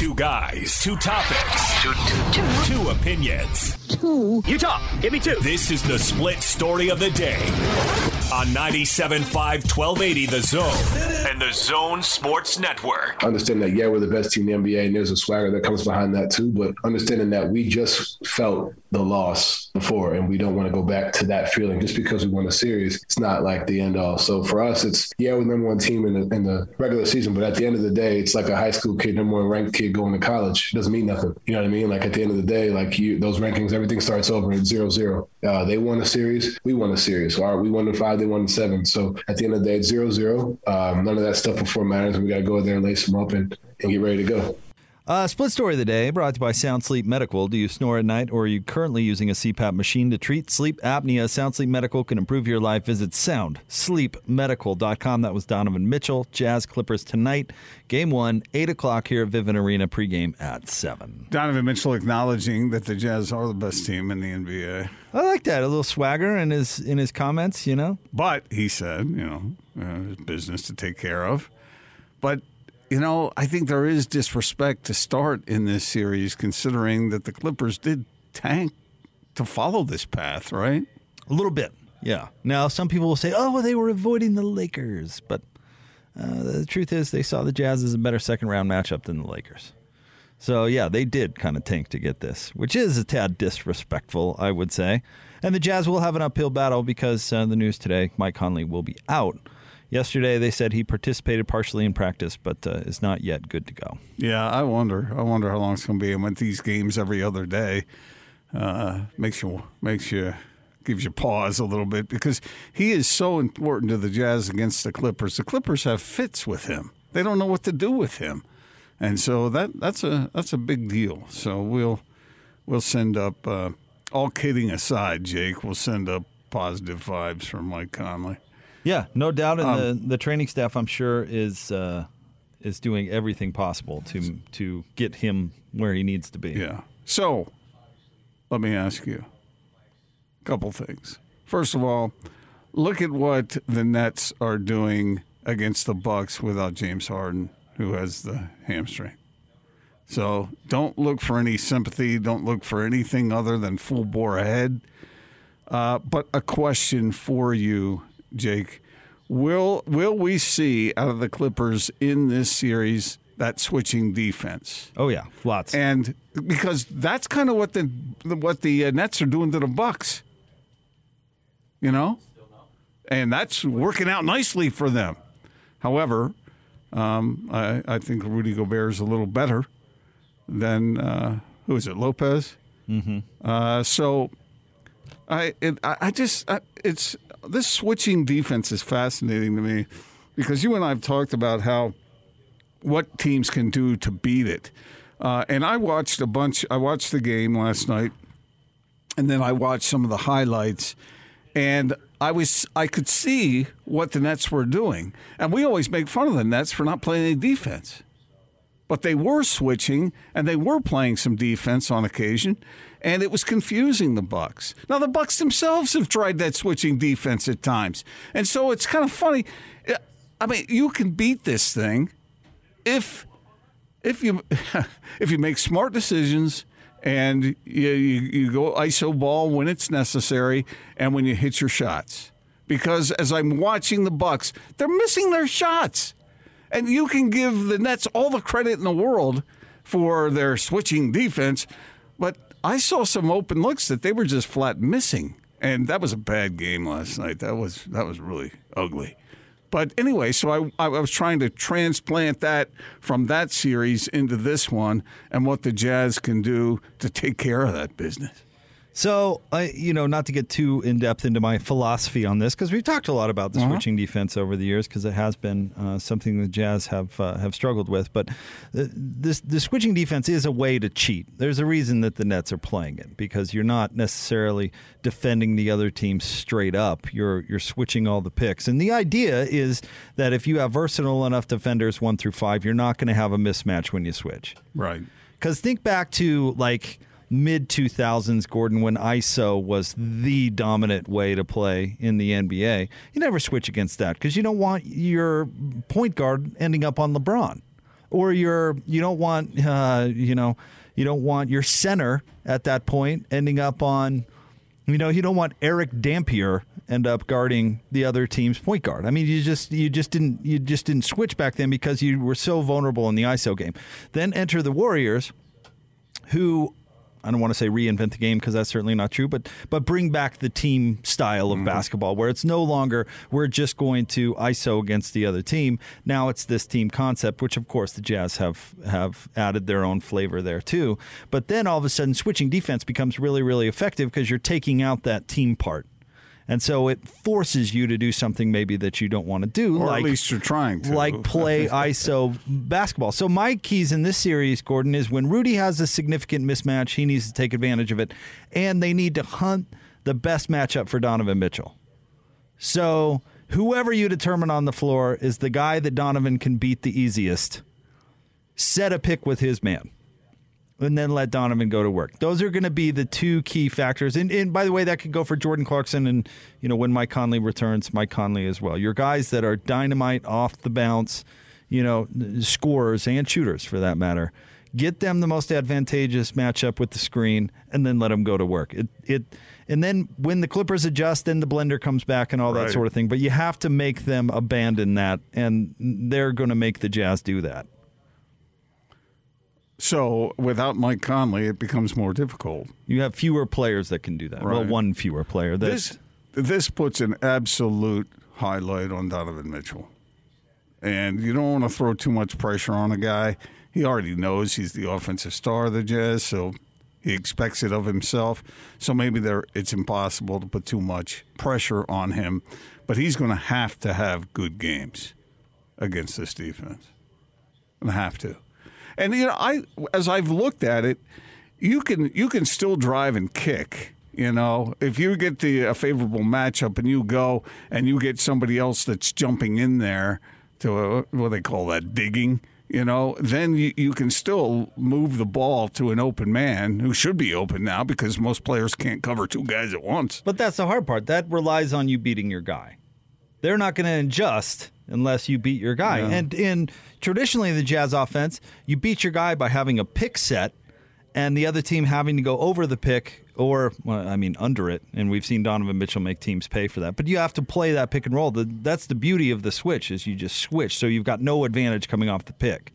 Two guys, two topics, two, two, two. two opinions. Two. You talk. Give me two. This is the split story of the day on 97.5 1280 The Zone and The Zone Sports Network. Understand that, yeah, we're the best team in the NBA, and there's a swagger that comes behind that too. But understanding that we just felt the loss before, and we don't want to go back to that feeling just because we won a series. It's not like the end all. So for us, it's yeah, we're number one team in the, in the regular season, but at the end of the day, it's like a high school kid, number one ranked kid going to college. It doesn't mean nothing. You know what I mean? Like at the end of the day, like you, those rankings, everything starts over at zero zero. Uh, they won a series, we won a series. So our, we won the five, they won the seven. So at the end of the day, it's zero zero. Um, none of that stuff before matters. We got to go in there and lace them up and, and get ready to go. Uh, split story of the day brought to you by Sound Sleep Medical. Do you snore at night or are you currently using a CPAP machine to treat sleep apnea? Sound Sleep Medical can improve your life. Visit soundsleepmedical.com. That was Donovan Mitchell. Jazz Clippers tonight. Game one, 8 o'clock here at Vivint Arena. Pregame at 7. Donovan Mitchell acknowledging that the Jazz are the best team in the NBA. I like that. A little swagger in his, in his comments, you know? But he said, you know, uh, business to take care of. But you know, I think there is disrespect to start in this series, considering that the Clippers did tank to follow this path, right? A little bit, yeah. Now, some people will say, oh, they were avoiding the Lakers. But uh, the truth is, they saw the Jazz as a better second round matchup than the Lakers. So, yeah, they did kind of tank to get this, which is a tad disrespectful, I would say. And the Jazz will have an uphill battle because uh, the news today Mike Conley will be out. Yesterday, they said he participated partially in practice, but uh, is not yet good to go. Yeah, I wonder. I wonder how long it's going to be. And with these games every other day, uh, makes you makes you gives you pause a little bit because he is so important to the Jazz against the Clippers. The Clippers have fits with him. They don't know what to do with him, and so that that's a that's a big deal. So we'll we'll send up. Uh, all kidding aside, Jake, we'll send up positive vibes from Mike Conley. Yeah, no doubt. And um, the, the training staff, I'm sure, is uh, is doing everything possible to to get him where he needs to be. Yeah. So, let me ask you a couple things. First of all, look at what the Nets are doing against the Bucks without James Harden, who has the hamstring. So don't look for any sympathy. Don't look for anything other than full bore ahead. Uh, but a question for you Jake. Will will we see out of the Clippers in this series that switching defense? Oh yeah, lots. And because that's kind of what the what the uh, Nets are doing to the Bucks. You know? And that's working out nicely for them. However, um, I, I, think Rudy Gobert is a little better than uh, who is it, Lopez? Mm-hmm. Uh, so I it, I just I, it's this switching defense is fascinating to me because you and I have talked about how what teams can do to beat it. Uh, and I watched a bunch. I watched the game last night, and then I watched some of the highlights, and I was I could see what the Nets were doing. And we always make fun of the Nets for not playing any defense, but they were switching and they were playing some defense on occasion and it was confusing the Bucks. Now the Bucks themselves have tried that switching defense at times, and so it's kind of funny. I mean, you can beat this thing if if you if you make smart decisions and you, you, you go iso ball when it's necessary and when you hit your shots. Because as I'm watching the Bucks, they're missing their shots. And you can give the Nets all the credit in the world for their switching defense, but I saw some open looks that they were just flat missing, and that was a bad game last night. That was that was really ugly. But anyway, so I, I was trying to transplant that from that series into this one and what the Jazz can do to take care of that business. So, I, you know, not to get too in depth into my philosophy on this, because we've talked a lot about the uh-huh. switching defense over the years, because it has been uh, something the Jazz have uh, have struggled with. But the, this the switching defense is a way to cheat. There's a reason that the Nets are playing it because you're not necessarily defending the other team straight up. You're you're switching all the picks, and the idea is that if you have versatile enough defenders one through five, you're not going to have a mismatch when you switch. Right. Because think back to like mid 2000s, Gordon, when ISO was the dominant way to play in the NBA, you never switch against that because you don't want your point guard ending up on LeBron. or your you don't want uh, you know you don't want your center at that point ending up on you know you don't want Erick Dampier end up guarding the other team's point guard. I mean you just you just didn't you just didn't switch back then because you were so vulnerable in the ISO game. Then enter the Warriors who I don't want to say reinvent the game because that's certainly not true, but but bring back the team style of mm-hmm. basketball where it's no longer we're just going to ISO against the other team. Now it's this team concept, which of course the Jazz have have added their own flavor there too. But then all of a sudden switching defense becomes really really effective because you're taking out that team part. And so it forces you to do something maybe that you don't want to do. Or like, at least you're trying to. Like play ISO basketball. So my keys in this series, Gordon, is when Rudy has a significant mismatch, he needs to take advantage of it. And they need to hunt the best matchup for Donovan Mitchell. So whoever you determine on the floor is the guy that Donovan can beat the easiest. Set a pick with his man and then let Donovan go to work. Those are going to be the two key factors. And, and by the way, that could go for Jordan Clarkson and, you know, when Mike Conley returns, Mike Conley as well. Your guys that are dynamite off the bounce, you know, scorers and shooters for that matter. Get them the most advantageous matchup with the screen and then let them go to work. It, it, and then when the Clippers adjust, then the blender comes back and all that sort of thing. But you have to make them abandon that, and they're going to make the Jazz do that. So without Mike Conley, it becomes more difficult. You have fewer players that can do that. Right. Well, one fewer player. This this puts an absolute highlight on Donovan Mitchell, and you don't want to throw too much pressure on a guy. He already knows he's the offensive star of the Jazz, so he expects it of himself. So maybe there it's impossible to put too much pressure on him, but he's going to have to have good games against this defense. Going to have to. And you know, I as I've looked at it, you can you can still drive and kick. You know, if you get the a favorable matchup and you go and you get somebody else that's jumping in there to a, what they call that digging, you know, then you, you can still move the ball to an open man who should be open now because most players can't cover two guys at once. But that's the hard part. That relies on you beating your guy. They're not going to adjust unless you beat your guy. Yeah. And in traditionally the Jazz offense, you beat your guy by having a pick set and the other team having to go over the pick or well, I mean under it. And we've seen Donovan Mitchell make teams pay for that. But you have to play that pick and roll. The, that's the beauty of the switch is you just switch, so you've got no advantage coming off the pick.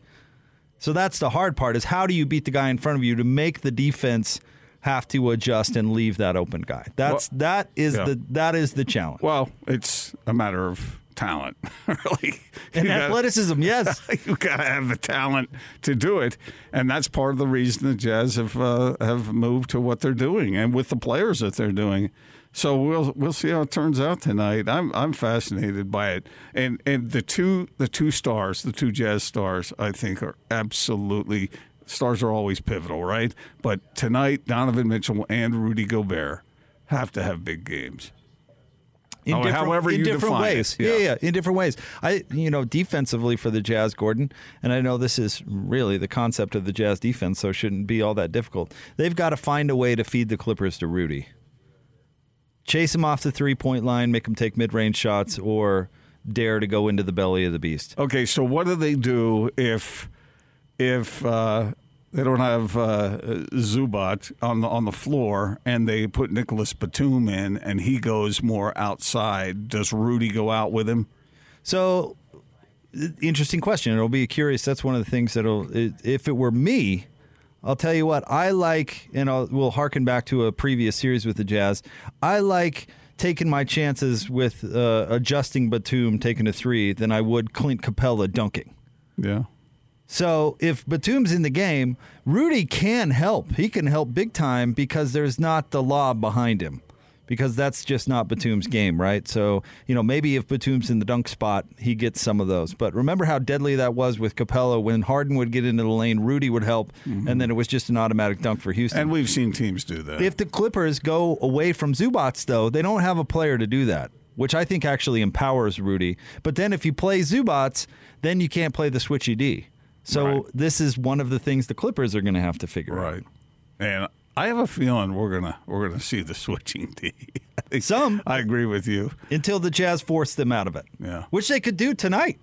So that's the hard part is how do you beat the guy in front of you to make the defense have to adjust and leave that open guy. That's well, that is yeah. the that is the challenge. Well, it's a matter of talent, really. And athleticism, yes. You got to have the talent to do it, and that's part of the reason the Jazz have uh, have moved to what they're doing, and with the players that they're doing. So we'll we'll see how it turns out tonight. I'm I'm fascinated by it, and and the two the two stars, the two Jazz stars, I think are absolutely stars are always pivotal, right? But tonight, Donovan Mitchell and Rudy Gobert have to have big games in oh, different, however in different ways. Yeah. yeah. yeah, in different ways. I, you know, defensively for the Jazz, Gordon, and I know this is really the concept of the Jazz defense, so it shouldn't be all that difficult. They've got to find a way to feed the Clippers to Rudy. Chase him off the three point line, make him take mid range shots, or dare to go into the belly of the beast. Okay, so what do they do if if uh, they don't have uh, Zubac on the on the floor, and they put Nicolas Batum in, and he goes more outside. Does Rudy go out with him? So, interesting question. It'll be curious. That's one of the things that'll. If it were me, I'll tell you what I like, and I'll, we'll harken back to a previous series with the Jazz. I like taking my chances with uh, adjusting Batum taking a three than I would Clint Capela dunking. Yeah. So if Batum's in the game, Rudy can help. He can help big time because there's not the lob behind him. Because that's just not Batum's game, right? So, you know, maybe if Batum's in the dunk spot, he gets some of those. But remember how deadly that was with Capela when Harden would get into the lane, Rudy would help, mm-hmm. and then it was just an automatic dunk for Houston. And we've seen teams do that. If the Clippers go away from Zubac, though, they don't have a player to do that which I think actually empowers Rudy. But then if you play Zubac, then you can't play the switchy D. So right. this is one of the things the Clippers are going to have to figure right. out. Right. And I have a feeling we're gonna we're gonna see the switching D. Some I agree with you until the Jazz force them out of it. Yeah, which they could do tonight.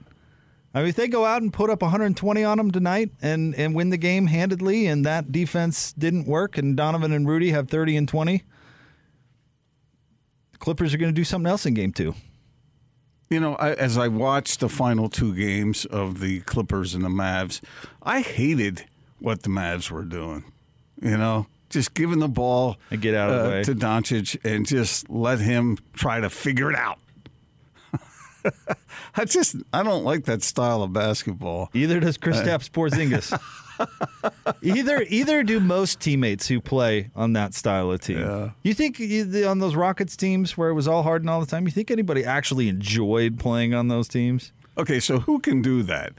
I mean, if they go out and put up 120 on them tonight and, and win the game handedly, and that defense didn't work, and Donovan and Rudy have 30 and 20, the Clippers are going to do something else in game two. You know, I, as I watched the final two games of the Clippers and the Mavs, I hated what the Mavs were doing. You know, just giving the ball And get out of the uh, way. to Doncic and just let him try to figure it out. I just I don't like that style of basketball. Either does Kristaps Porzingis. Either either do most teammates who play on that style of team. Yeah. You think on those Rockets teams where it was all Harden all the time? You think anybody actually enjoyed playing on those teams? Okay, so who can do that?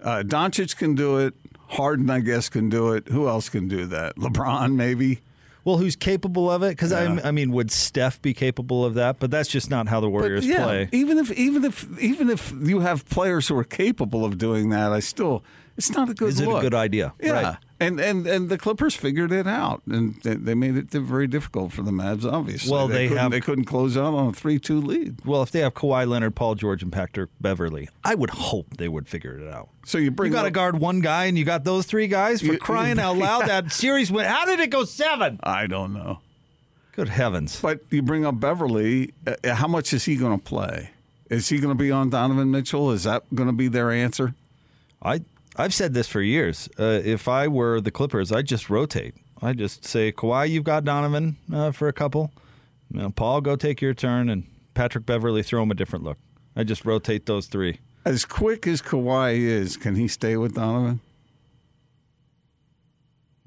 Uh, Doncic can do it. Harden, I guess, can do it. Who else can do that? LeBron, maybe. Well, who's capable of it? Because I, I mean, would Steph be capable of that? But that's just not how the Warriors yeah, play. even if even if even if you have players who are capable of doing that, I still it's not a good. Is it a good idea? Yeah, Right. and and and the Clippers figured it out, and they, they made it very difficult for the Mavs. Obviously, Well, they couldn't, have- they couldn't close out on a three-two lead. Well, if they have Kawhi Leonard, Paul George, and Patrick Beverley, I would hope they would figure it out. So you bring You got to guard one guy, and you got those three guys for You- crying out loud. That series went. How did it go seven? I don't know, Good heavens! but you bring up Beverley. Uh, how much is he going to play? Is he going to be on Donovan Mitchell? Is that going to be their answer? I I've said this for years. Uh, if I were the Clippers, I'd just rotate. I'd just say, Kawhi, you've got Donovan uh, for a couple. You know, Paul, go take your turn, and Patrick Beverley, throw him a different look. I just rotate those three. As quick as Kawhi is, can he stay with Donovan?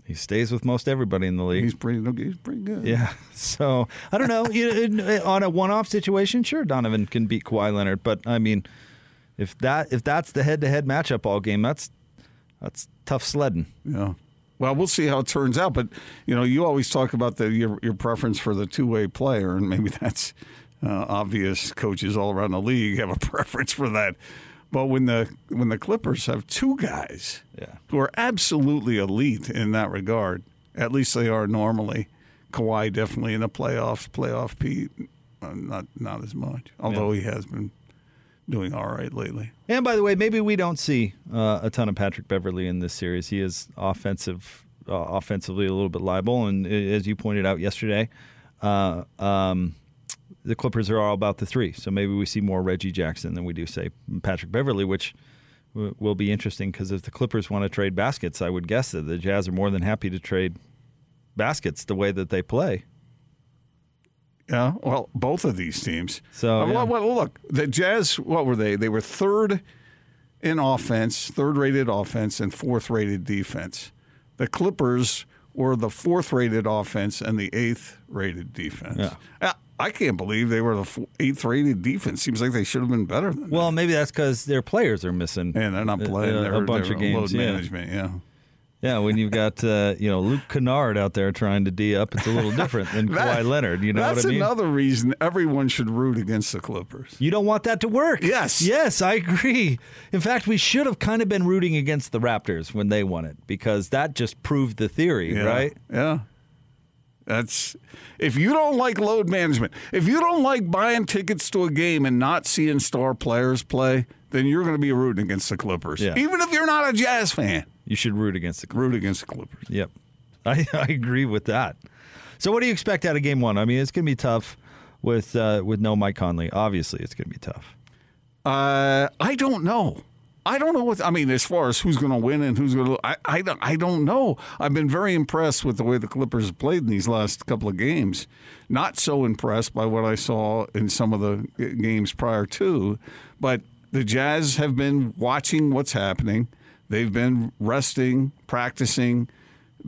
He stays with most everybody in the league. He's pretty. He's pretty good. Yeah. So I don't know. You- in- on a one-off situation, sure, Donovan can beat Kawhi Leonard, but I mean, if that if that's the head-to-head matchup all game, that's that's tough sledding. Yeah. Well, we'll see how it turns out. But you know, you always talk about the your, your preference for the two way player, and maybe that's uh, obvious. Coaches all around the league have a preference for that. But when the when the Clippers have two guys Yeah. who are absolutely elite in that regard, at least they are normally. Kawhi definitely in the playoffs. Playoff Pete, uh, not not as much. Although he has been doing all right lately. And by the way, maybe we don't see uh, a ton of Patrick Beverley in this series. He is offensive, uh, offensively a little bit liable, and as you pointed out yesterday, uh, um, the Clippers are all about the three. So maybe we see more Reggie Jackson than we do say Patrick Beverley, which will be interesting because if the Clippers want to trade baskets, I would guess that the Jazz are more than happy to trade baskets the way that they play. Yeah, well, both of these teams. So, Uh, yeah. well, well, look, the Jazz. What were they? They were third in offense, third-rated offense, and fourth-rated defense. The Clippers were the fourth-rated offense and the eighth-rated defense. Yeah. Uh, I can't believe they were the f- eighth-rated defense. Seems like they should have been better than Well, maybe that's because their players are missing. And they're not playing. a, they're, a bunch of games. Load yeah. management. Yeah. Yeah, when you've got uh, you know Luke Kennard out there trying to d up, it's a little different than That- Kawhi Leonard. You know that's what I mean? another reason everyone should root against the Clippers. you don't want that to work. Yes. yes, I agree. In fact, we should have kind of been rooting against the Raptors when they won it because that just proved the theory, Yeah. right? Yeah. That's if you don't like load management, if you don't like buying tickets to a game and not seeing star players play, then you're going to be rooting against the Clippers. Yeah. Even if you're not a Jazz fan, You should root against the. Clippers. root against the Clippers. Yep, I, I agree with that. So, what do you expect out of Game One? I mean, it's going to be tough with uh, with no Mike Conley. Obviously, it's going to be tough. Uh, I don't know. I don't know what I mean as far as who's going to win and who's going to. I, I don't. I don't know. I've been very impressed with the way the Clippers have played in these last couple of games. Not so impressed by what I saw in some of the games prior to, but the Jazz have been watching what's happening. They've been resting, practicing,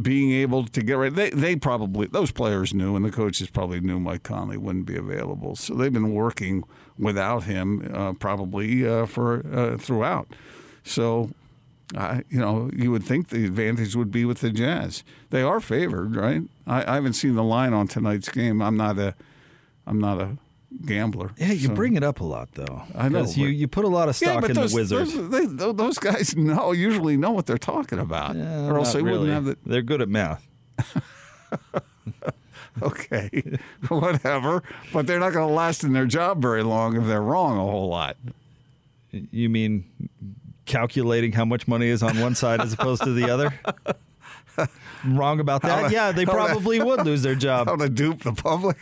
being able to get ready. They they probably those players knew, and the coaches probably knew Mike Conley wouldn't be available, so they've been working without him uh, probably uh, for uh, throughout. So, you know, you would think the advantage would be with the Jazz. They are favored, right? I, I haven't seen the line on tonight's game. I'm not a I'm not a gambler. Yeah, you so- bring it up a lot though. I know, you you put a lot of stock in those, the Wizards. Those, they, those guys know usually know what they're talking about, Yeah, or else they really. wouldn't have the. They're good at math. Okay, whatever. But they're not going to last in their job very long if they're wrong a whole lot. You mean calculating how much money is on one side as opposed to the other. Wrong about that? to- yeah, they how to- probably would lose their job. How to dupe the public?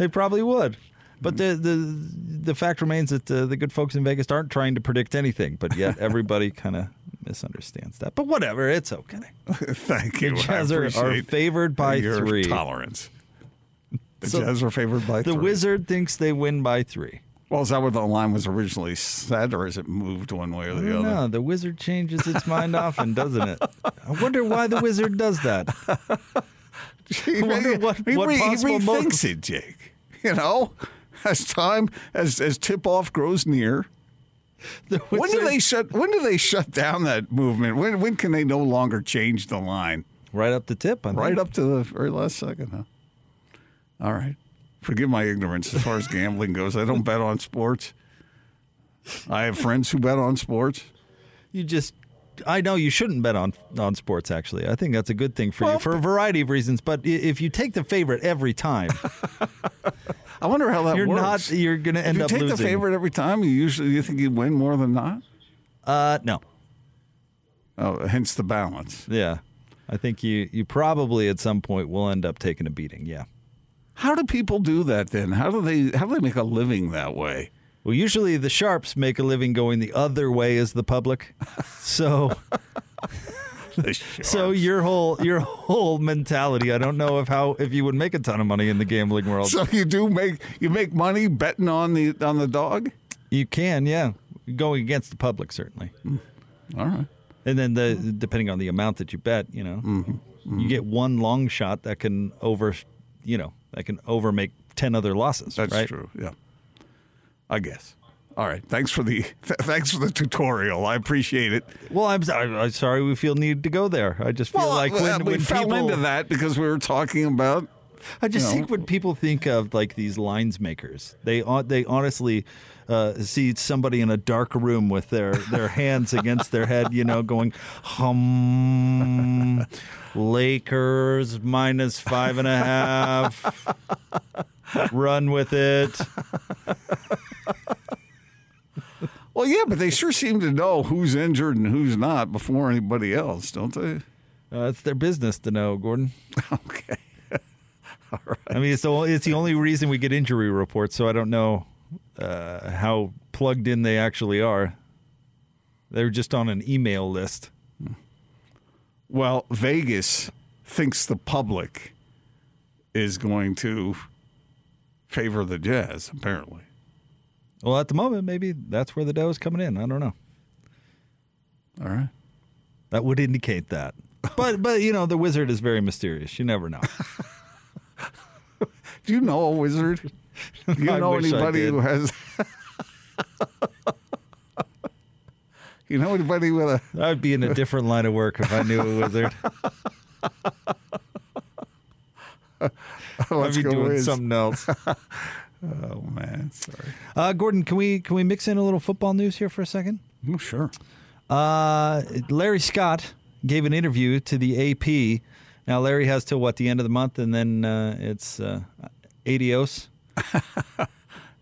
They probably would. But the the the fact remains that uh, the good folks in Vegas aren't trying to predict anything, but yet everybody kind of misunderstands that. But whatever, it's okay. Thank you. The Jazz are, are favored by your three. tolerance. The So- Jazz are favored by The three. Wizard thinks they win by three. Well, is that what the line was originally said, or is it moved one way or the other? No, the Wizard changes its mind often, doesn't it? I wonder why the Wizard does that. He, wonder what- he, what re- he possible rethinks motive- it, Jake. You know, as time as as tip off grows near. When do they shut? When do they shut down that movement? When when can they no longer change the line? right up the tip? I think. Right up to the very last second, huh? All right. Forgive my ignorance as far as gambling goes. I don't bet on sports. I have friends who bet on sports. You just. I know you shouldn't bet on on sports. Actually, I think that's a good thing for you for a variety of reasons. But if you take the favorite every time, I wonder how that you're works. not. You're going to if end you up take losing. the favorite every time, you usually you think you win more than not. Uh, no. Oh, hence the balance. Yeah, I think you you probably at some point will end up taking a beating. Yeah. How do people do that then? How do they how do they make a living that way? Well, usually the sharps make a living going the other way as the public. So, so your whole your whole mentality. I don't know if how if you would make a ton of money in the gambling world. So you do make you make money betting on the on the dog? you can, yeah, going against the public certainly. Mm. All right. And then the depending on the amount that you bet, you know, mm-hmm. Mm-hmm. you get one long shot that can over, you know, that can over make ten other losses. That's right? true. Yeah. I guess. All right. Thanks for the thanks for the tutorial. I appreciate it. Well, I'm, sorry- I'm sorry we feel need to go there. I just feel like uh, when, we when fell people into that because we were talking about I just you know. think when people think of like these lines makers, they they honestly uh, see somebody in a dark room with their their hands against their head, you know, going hum. Lakers minus five and a half. Run with it. Well, yeah, but they sure seem to know who's injured and who's not before anybody else, don't they? Uh, it's their business to know, Gordon. Okay. All right. I mean, it's the only, it's the only reason we get injury reports, so I don't know uh, how plugged in they actually are. They're just on an email list. Well, Vegas thinks the public is going to favor the Jazz, apparently. Well, at the moment, maybe that's where the dough is coming in. I don't know. All right. That would indicate that. But but you know, the wizard is very mysterious. You never know. Do you know a wizard? Do you I know wish I anybody did. who has. you know anybody with a. I'd be in a different line of work if I knew a wizard. I'd be go doing Wiz. something else. Oh, man. Sorry. Uh, Gordon, can we can we mix in a little football news here for a second? Oh, sure. Uh, Larry Scott gave an interview to the AP. Now, Larry has till what the end of the month, and then uh, it's uh, adios.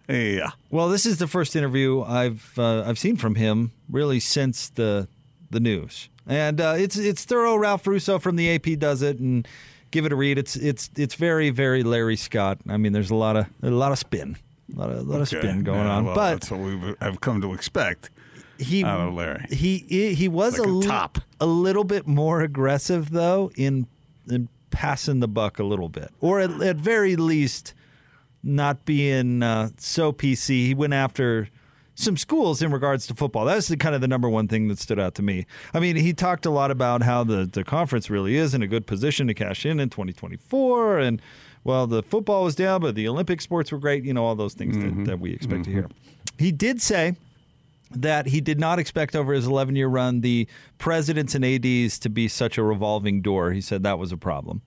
Yeah. Well, this is the first interview I've uh, I've seen from him really since the the news, and uh, it's it's thorough. Ralph Russo from the AP does it, and give it a read. It's it's it's very very Larry Scott. I mean, there's a lot of a lot of spin, a lot of, a lot of spin going Yeah, on, well, but that's what we have come to expect. he out of Larry. he he, he was Like a, a top. a little bit more aggressive though in in passing the buck a little bit, or at, at very least not being uh, so PC. He went after some schools in regards to football. That's the kind of the number one thing that stood out to me. I mean, he talked a lot about how the the conference really is in a good position to cash in in 2024 and. Well, the football was down, but the Olympic sports were great. You know, all those things that, mm-hmm. that we expect to mm-hmm. hear. He did say that he did not expect over his 11 year run the presidents and ads to be such a revolving door he said that was a problem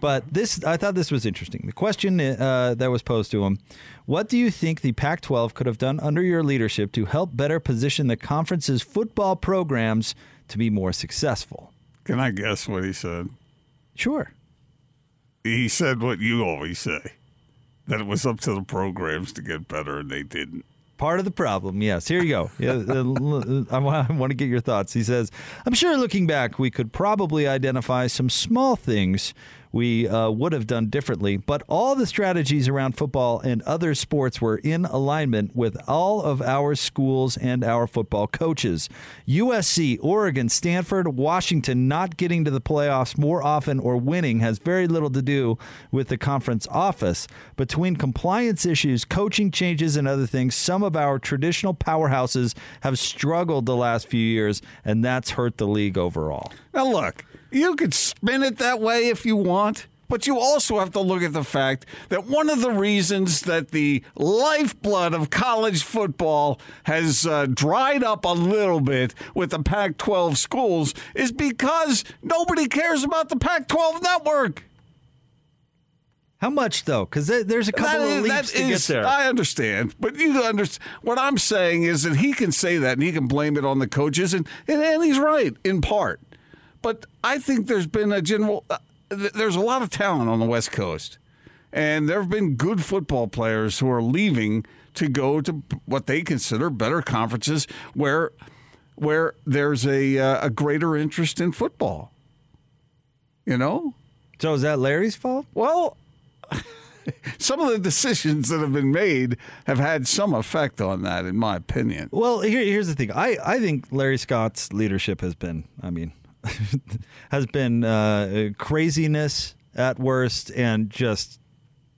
but this i thought this was interesting the question uh, that was posed to him what do you think the pac 12 could have done under your leadership to help better position the conference's football programs to be more successful Can I guess what he said? sure He said what you always say that it was up to the programs to get better, and they didn't. Part of the problem, yes. Here you go. Yeah, uh, I want to get your thoughts. He says, I'm sure looking back, we could probably identify some small things we uh, would have done differently, but all the strategies around football and other sports were in alignment with all of our schools and our football coaches. USC, Oregon, Stanford, Washington not getting to the playoffs more often or winning has very little to do with the conference office. Between compliance issues, coaching changes, and other things, some of our traditional powerhouses have struggled the last few years, and that's hurt the league overall. Now, look, you could spin it that way if you want. But you also have to look at the fact that one of the reasons that the lifeblood of college football has uh, dried up a little bit with the Pac 12 schools is because nobody cares about the Pac 12 network. How much though? Because there's a couple That of leaps to is- get there. I understand, but you understand. What I'm saying is that he can say that and he can blame it on the coaches, and, and, and he's right in part. But I think there's been a general. Uh, th- there's a lot of talent on the West Coast, and there have been good football players who are leaving to go to what they consider better conferences where where there's a uh, a greater interest in football. You know, so is that Larry's fault? well, some of the decisions that have been made have had some effect on that, in my opinion. Well, here, here's the thing. I, I think Larry Scott's leadership has been, I mean, has been uh, craziness at worst and just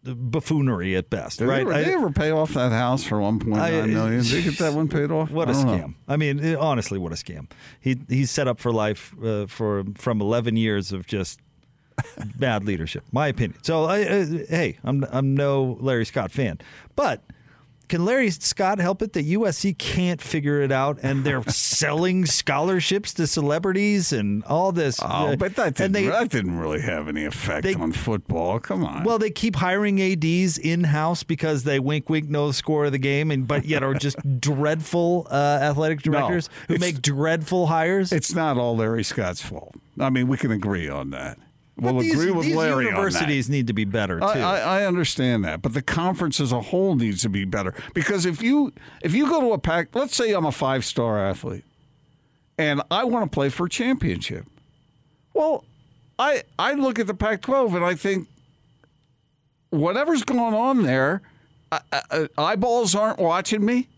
buffoonery at best, Did right? They ever, I- did they ever pay off that house for one point nine million? Did they get that one paid off? What a I know. scam! I mean, it- honestly, what a scam. He he's set up for life uh, for from 11 years of just bad leadership, my opinion. So, I, uh, hey, I'm I'm no Larry Scott fan, but can Larry Scott help it that USC can't figure it out and they're selling scholarships to celebrities and all this? Oh, uh, but that didn't, and they, that didn't really have any effect they- on football. Come on. well, they keep hiring ads in house because they wink, wink, know the score of the game, and but yet are just dreadful uh, athletic directors who make dreadful hires. it's not all Larry Scott's fault. I mean, we can agree on that. But We'll these, agree with these Larry universities need to be better too. I, I, I understand that, but the conference as a whole needs to be better because if you if you go to a pack, let's say I'm a five star athlete, and I want to play for a championship. Well, I I look at the Pac-12 and I think whatever's going on there, I, I, eyeballs aren't watching me.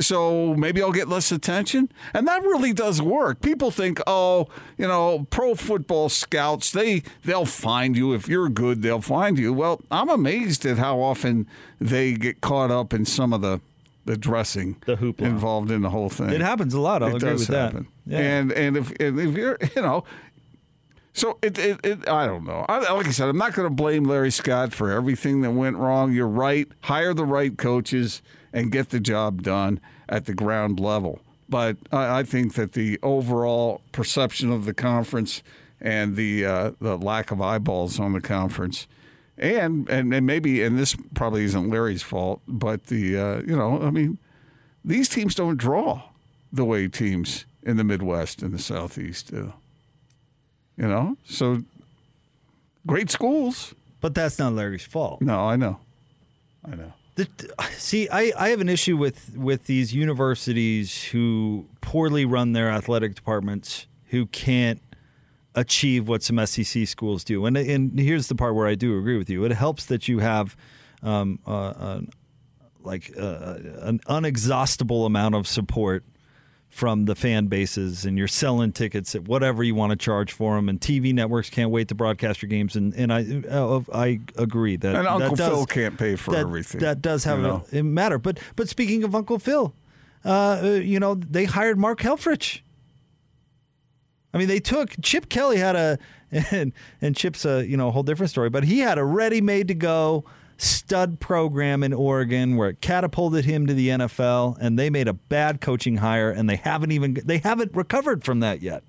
So maybe I'll get less attention. And that really does work. People think, oh, you know, pro football scouts, they they'll find you. If you're good, they'll find you. Well, I'm amazed at how often they get caught up in some of the the dressing The hoopla. involved in the whole thing. it happens a lot. I'll it agree does with happen. that. Yeah. And and if and if you're you know so it, it, it I don't know. I, like I said, I'm not going to blame Larry Scott for everything that went wrong. You're right. Hire the right coaches and get the job done at the ground level. But I, I think that the overall perception of the conference and the uh, the lack of eyeballs on the conference, and, and and maybe and this probably isn't Larry's fault, but the uh, you know I mean these teams don't draw the way teams in the Midwest and the Southeast do. You know, so great schools. but that's not Larry's fault. No, I know, I know. The, see, I, I have an issue with with these universities who poorly run their athletic departments, who can't achieve what some SEC schools do. And and here's the part where I do agree with you. It helps that you have um, uh, an, like uh, an unexhaustible amount of support from the fan bases, and you're selling tickets at whatever you want to charge for them. And TV networks can't wait to broadcast your games. And and I uh, I agree that And that Uncle does- Phil can't pay for that, everything. That does have you know? a, a matter. But but speaking of Uncle Phil, uh, uh, you know they hired Mark Helfrich. I mean, they took Chip Kelly had a and and Chip's a you know a whole different story, but he had a ready made to go stud program in Oregon where it catapulted him to the NFL, and they made a bad coaching hire, and they haven't even they haven't recovered from that yet.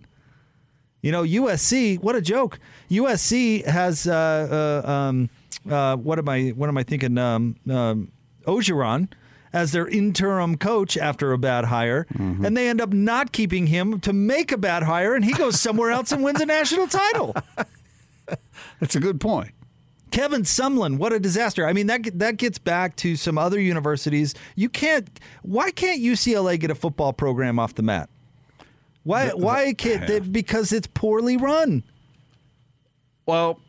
You know, USC, what a joke. USC has uh, uh, um, uh, what am I what am I thinking? Um, um, Orgeron as their interim coach after a bad hire, and they end up not keeping him to make a bad hire, and he goes somewhere else and wins a national title. That's a good point. Kevin Sumlin, what a disaster! I mean that that gets back to some other universities. You can't. Why can't UCLA get a football program off the mat? Why? The- the- why can't? They, because it's poorly run. Well,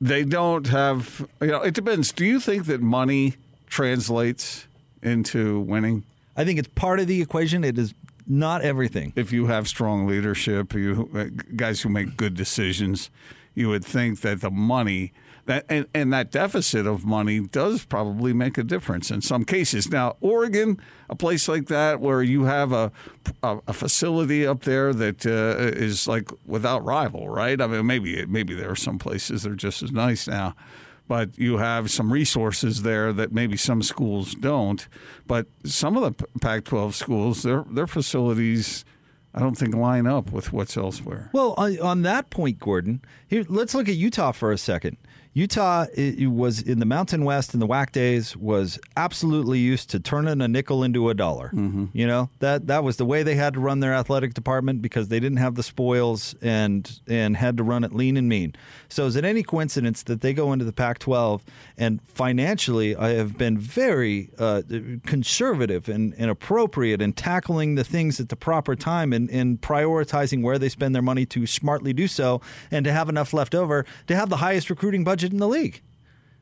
they don't have. You know, it depends. Do you think that money translates into winning? I think it's part of the equation. It is not everything. If you have strong leadership, you guys who make good decisions, you would think that the money that and, and that deficit of money does probably make a difference in some cases. Now, Oregon, a place like that where you have a a, a facility up there that uh, is like without rival, right? I mean, maybe maybe there are some places that are just as nice now. But you have some resources there that maybe some schools don't. But some of the Pac-12 schools, their their facilities, I don't think line up with what's elsewhere. Well, on, that point, Gordon, here let's look at Utah for a second. Utah i- i- was in the Mountain West in the WAC days was absolutely used to turning a nickel into a dollar. You know that that was the way they had to run their athletic department because they didn't have the spoils and and had to run it lean and mean. So is it any coincidence that they go into the Pac-12 and financially I have been very uh, conservative and, and appropriate in tackling the things at the proper time and, and prioritizing where they spend their money to smartly do so and to have enough left over to have the highest recruiting budget in the league.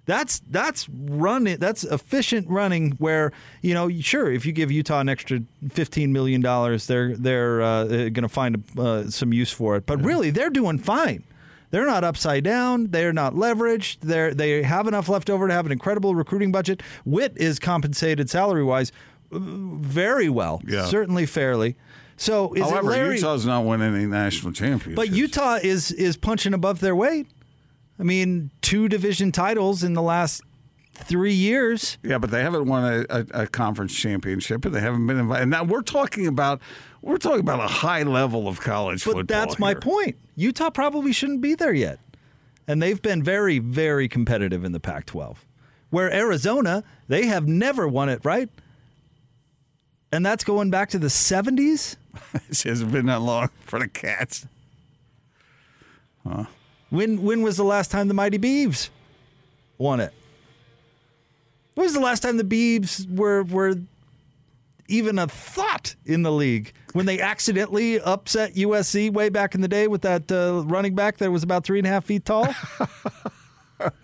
That's that's running. That's efficient running. Where you know, sure, if you give Utah an extra fifteen million dollars, they're they're uh, going to find uh, some use for it. But really, they're doing fine. They're not upside down. They're not leveraged. They they have enough left over to have an incredible recruiting budget. Whitt is compensated salary wise very well, Yeah. certainly fairly. So is However, Larry? Utah's not winning any national championships. But Utah is is punching above their weight. I mean, two division titles in the last three years. Yeah, but they haven't won a, a, a conference championship, and they haven't been invited. And now we're talking about we're talking about a high level of college But football. that's my point. Utah probably shouldn't be there yet. And they've been very, very competitive in the Pac 12. Where Arizona, they have never won it, right? And that's going back to the 70s? It hasn't been that long for the Cats. When when was the last time the Mighty Beavs won it? When was the last time the Beavs were were even a thought in the league? When they accidentally upset USC way back in the day with that uh, running back that was about three and a half feet tall,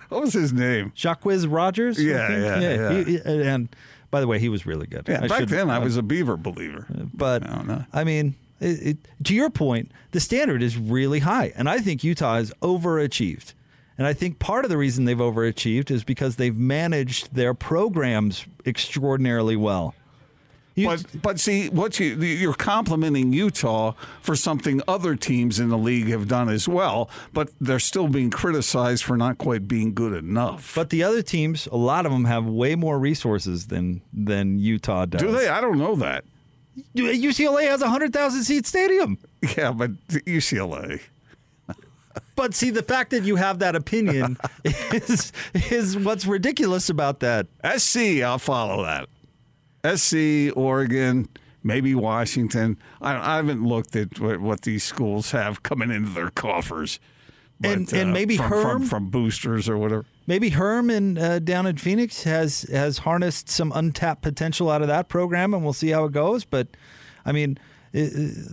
What was his name? Jacquizz Rodgers. I Yeah, yeah, yeah. He- and by the way, he was really good. Yeah, I back should- then I was a Beaver believer. but I don't know. I mean, it, it, to your point, the standard is really high, and I think Utah has overachieved. And I think part of the reason they've overachieved is because they've managed their programs extraordinarily well. You- But but see, what you you're complimenting Utah for something other teams in the league have done as well, but they're still being criticized for not quite being good enough. but the other teams, a lot of them have way more resources than than Utah does. do they? I don't know that. UCLA has a hundred thousand seat stadium. Yeah, but UCLA. But see, the fact that you have that opinion is is what's ridiculous about that. SC, I'll follow that. SC, Oregon, maybe Washington. I, I haven't looked at what, what these schools have coming into their coffers. But, uh, And- and maybe from, Herm? from, from boosters or whatever. Maybe Herm and uh, down in Phoenix has has harnessed some untapped potential out of that program, and we'll see how it goes. But I mean, i i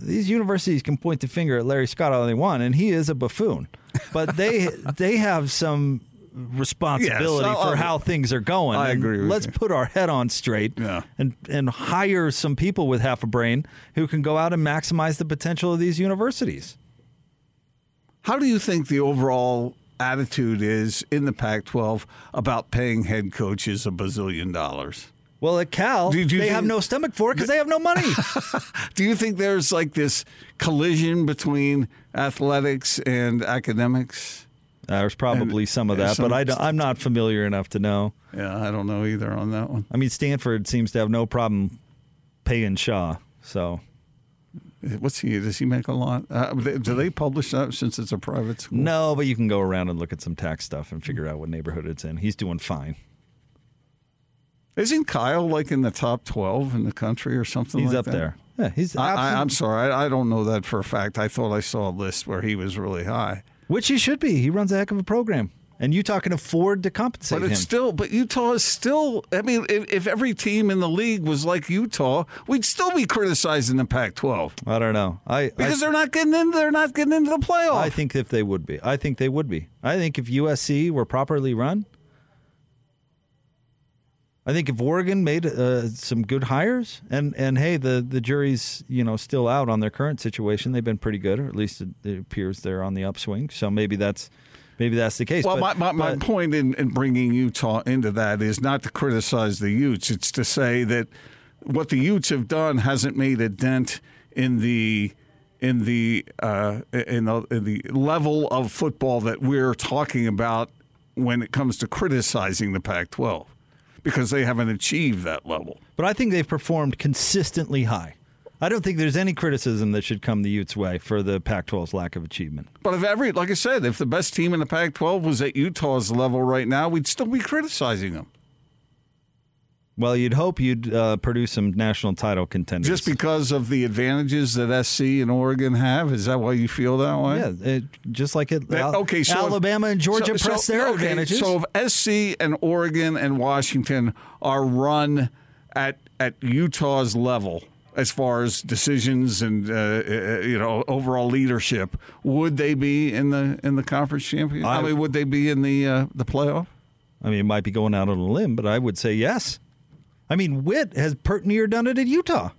these universities can point the finger at Larry Scott all they want, and he is a buffoon. But they they have some responsibility Yes, for how things are going. I And agree with let's you. put our head on straight Yeah. and and hire some people with half a brain who can go out and maximize the potential of these universities. How do you think the overall attitude is in the Pac 12 about paying head coaches a bazillion dollars? Well, at Cal, Do- do they think- have no stomach for it because they have no money. Do you think there's like this collision between athletics and academics? There's probably And- some of that, some- but I don't, I'm not familiar enough to know. Yeah, I don't know either on that one. I mean, Stanford seems to have no problem paying Shaw. So What's he? Does he make a lot? Uh, do they publish that since it's a private school? no, but you can go around and look at some tax stuff and figure out what neighborhood it's in. He's doing fine. Isn't Kyle like in the top twelve in the country or something? He's like up that? there. Yeah, he's I, I, I'm sorry, I, I don't know that for a fact. I thought I saw a list where he was really high. which he should be. He runs a heck of a program. And Utah can afford to compensate But it's him. still, but Utah is still. I mean, if, if every team in the league was like Utah, we'd still be criticizing the Pac-12 I don't know. I because I, they're not getting in. They're not getting into the playoff. I think if they would be, I think they would be. I think if USC were properly run, I think if Oregon made uh, some good hires, and and hey, the the jury's you know still out on their current situation. They've been pretty good, or at least it, it appears they're on the upswing. So maybe that's maybe that's the case. Well, but, my, my, my point in, in bringing Utah into that is not to criticize the Utes. It's to say that what the Utes have done hasn't made a dent in the in the uh, in the, in the level of football that we're talking about when it comes to criticizing the Pac-12 because they haven't achieved that level. But I think they've performed consistently high. I don't think there's any criticism that should come the Utes' way for the Pac-12's lack of achievement. But if every, like I said, if the best team in the Pac-12 was at Utah's level right now, we'd still be criticizing them. Well, you'd hope you'd uh, produce some national title contenders. Just because of the advantages that SC and Oregon have, is that why you feel that way? Yeah, it, just like it. That- okay, so if- Alabama and Georgia so- press so- their okay, advantages. So if SC and Oregon and Washington are run at at Utah's level as far as decisions and uh, uh, you know overall leadership, would they be in the in the conference championship? I, I- mean, would they be in the uh, the playoff? I mean, it might be going out on a limb, but I would say yes. I mean, Whitt has pert near done it at Utah.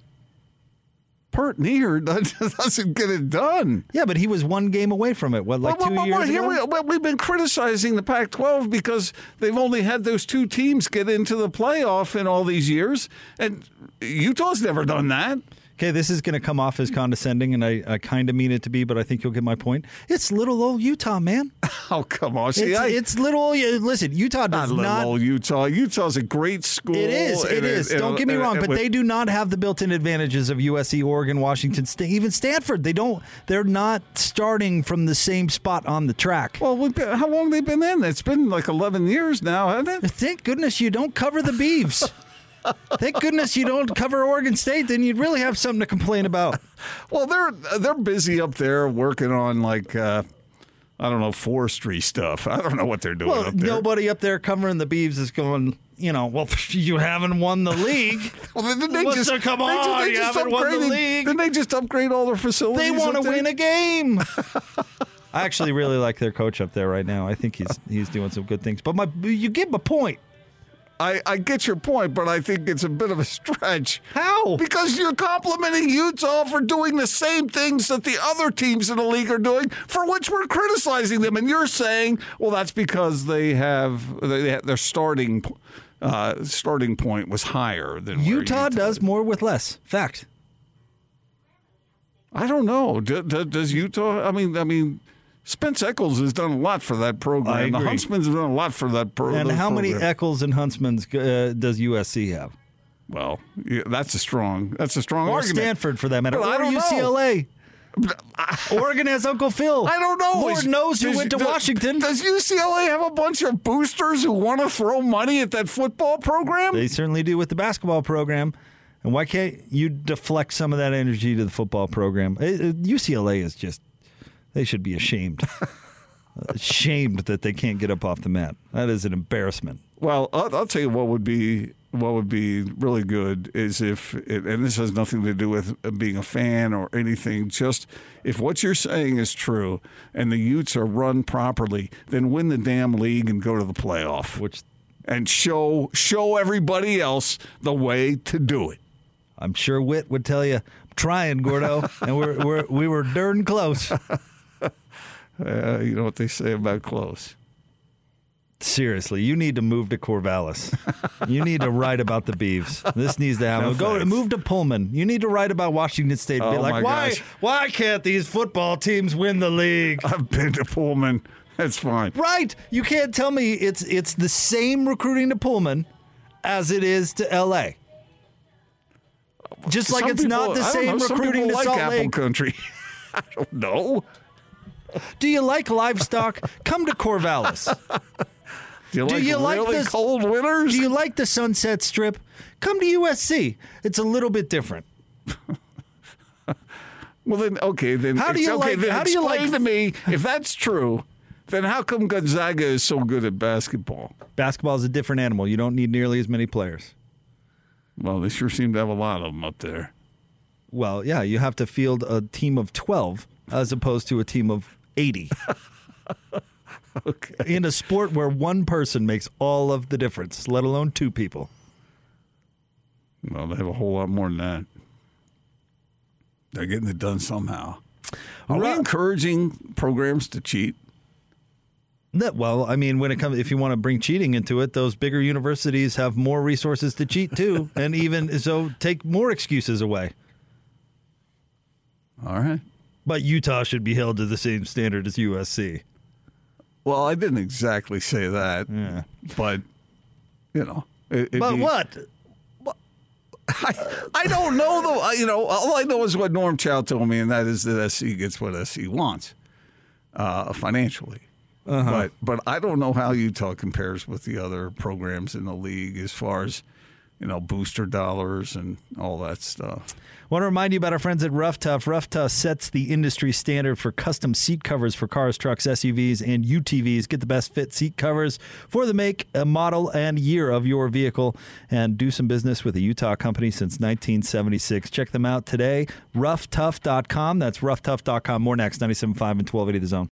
Pert near doesn't get it done. Yeah, but he was one game away from it. What, like Well, two well, years well, here ago? we, well, we've been criticizing the Pac-12 because they've only had those two teams get into the playoff in all these years, and Utah's never done that. Okay, this is going to come off as mm. condescending, and I, I kind of mean it to be, but I think you'll get my point. It's little old Utah, man. Oh, come on! See, It's, I, it's little old. Listen, Utah does not little not. old Utah. Utah's a great school. It is. It and is. and- Don't get me wrong, and but with- they do not have the built-in advantages of USC, Oregon, Washington State, even Stanford. They don't. They're not starting from the same spot on the track. Well, been, how long have they been in? It's been like eleven years now, hasn't it? Thank goodness you don't cover the Beavs. Thank goodness you don't cover Oregon State. Then you'd really have something to complain about. Well, they're they're busy up there working on like uh, I don't know forestry stuff. I don't know what they're doing Well, up there. nobody up there covering the Beavs is going. You know, well, you haven't won the league. Well, then they just come they just- on, they you just haven't won the league. Didn't they just upgrade all their facilities? They want to win a game. I actually really like their coach up there right now. I think he's he's doing some good things. But my you get my point. I, I get your point, but I think it's a bit of a stretch. How? Because you're complimenting Utah for doing the same things that the other teams in the league are doing, for which we're criticizing them, and you're saying, well, that's because they have they have, their starting uh, starting point was higher than where Utah does more with less. Fact. I don't know. Do, do, does Utah? I mean, I mean, Spence Eccles has done a lot for that program. The. Huntsman's done a lot for that program. And how many Eccles and Huntsmans uh, does USC have? Well, yeah, that's a strong. That's a strong Or argument. Stanford, for that matter. But I don't know. UCLA. Oregon has Uncle Phil. I don't know. Lord Is- knows who does- went to does- Washington. Does UCLA have a bunch of boosters who want to throw money at that football program? They certainly do with the basketball program. And why can't you deflect some of that energy to the football program? Uh, uh, UCLA is just, they should be ashamed. ashamed that they can't get up off the mat. That is an embarrassment. Well, I'll, I'll tell you what would be what would be really good is if, it, and this has nothing to do with being a fan or anything. Just if what you're saying is true and the Utes are run properly, then win the damn league and go to the playoff, Which and show show everybody else the way to do it. I'm sure Whitt would tell you, I'm trying, Gordo. and we're, we're, we were darn close. Uh, you know what they say about clothes. Seriously, you need to move to Corvallis. You need to write about the Beavs. This needs to happen. No Go thanks. move to Pullman. You need to write about Washington State. Be Oh, like, my why? gosh. Why can't these football teams win the league? I've been to Pullman. That's fine. Right. You can't tell me it's it's the same recruiting to Pullman as it is to LA. Just like Some it's not the same know, recruiting to people like Salt Apple Lake. Country. I don't know. Do you like livestock? Come to Corvallis. Do you Do like you like really cold winters? Do you like the Sunset Strip? Come to USC. It's a little bit different. well, then okay. Then How do you okay, like- Then how do you like- to me if that's true? then how come Gonzaga is so good at basketball? Basketball is a different animal. You don't need nearly as many players. Well, they sure seem to have a lot of them up there. Well, yeah, you have to field a team of 12 as opposed to a team of 80. Okay. In a sport where one person makes all of the difference, let alone two people. Well, they have a whole lot more than that. They're getting it done somehow. Are we encouraging programs to cheat? That, well, I mean, when it comes, if you want to bring cheating into it, those bigger universities have more resources to cheat too, and even so, take more excuses away. All right. But Utah should be held to the same standard as USC. Well, I didn't exactly say that, Yeah. but you know. It, it'd But be- what? I, I don't know though. You know, all I know is what Norm Chow told me, and that is that SC gets what SC wants uh, financially. Uh-huh. But but I don't know how Utah compares with the other programs in the league as far as you know booster dollars and all that stuff. Want to remind you about our friends at Rough Tough. Rough Tough sets the industry standard for custom seat covers for cars, trucks, SUVs, and UTVs. Get the best fit seat covers for the make, uh, model, and year of your vehicle, and do some business with a Utah company since 1976. Check them out today. RoughTough.com. That's RoughTough.com. More next. 97.5 and 1280 The Zone.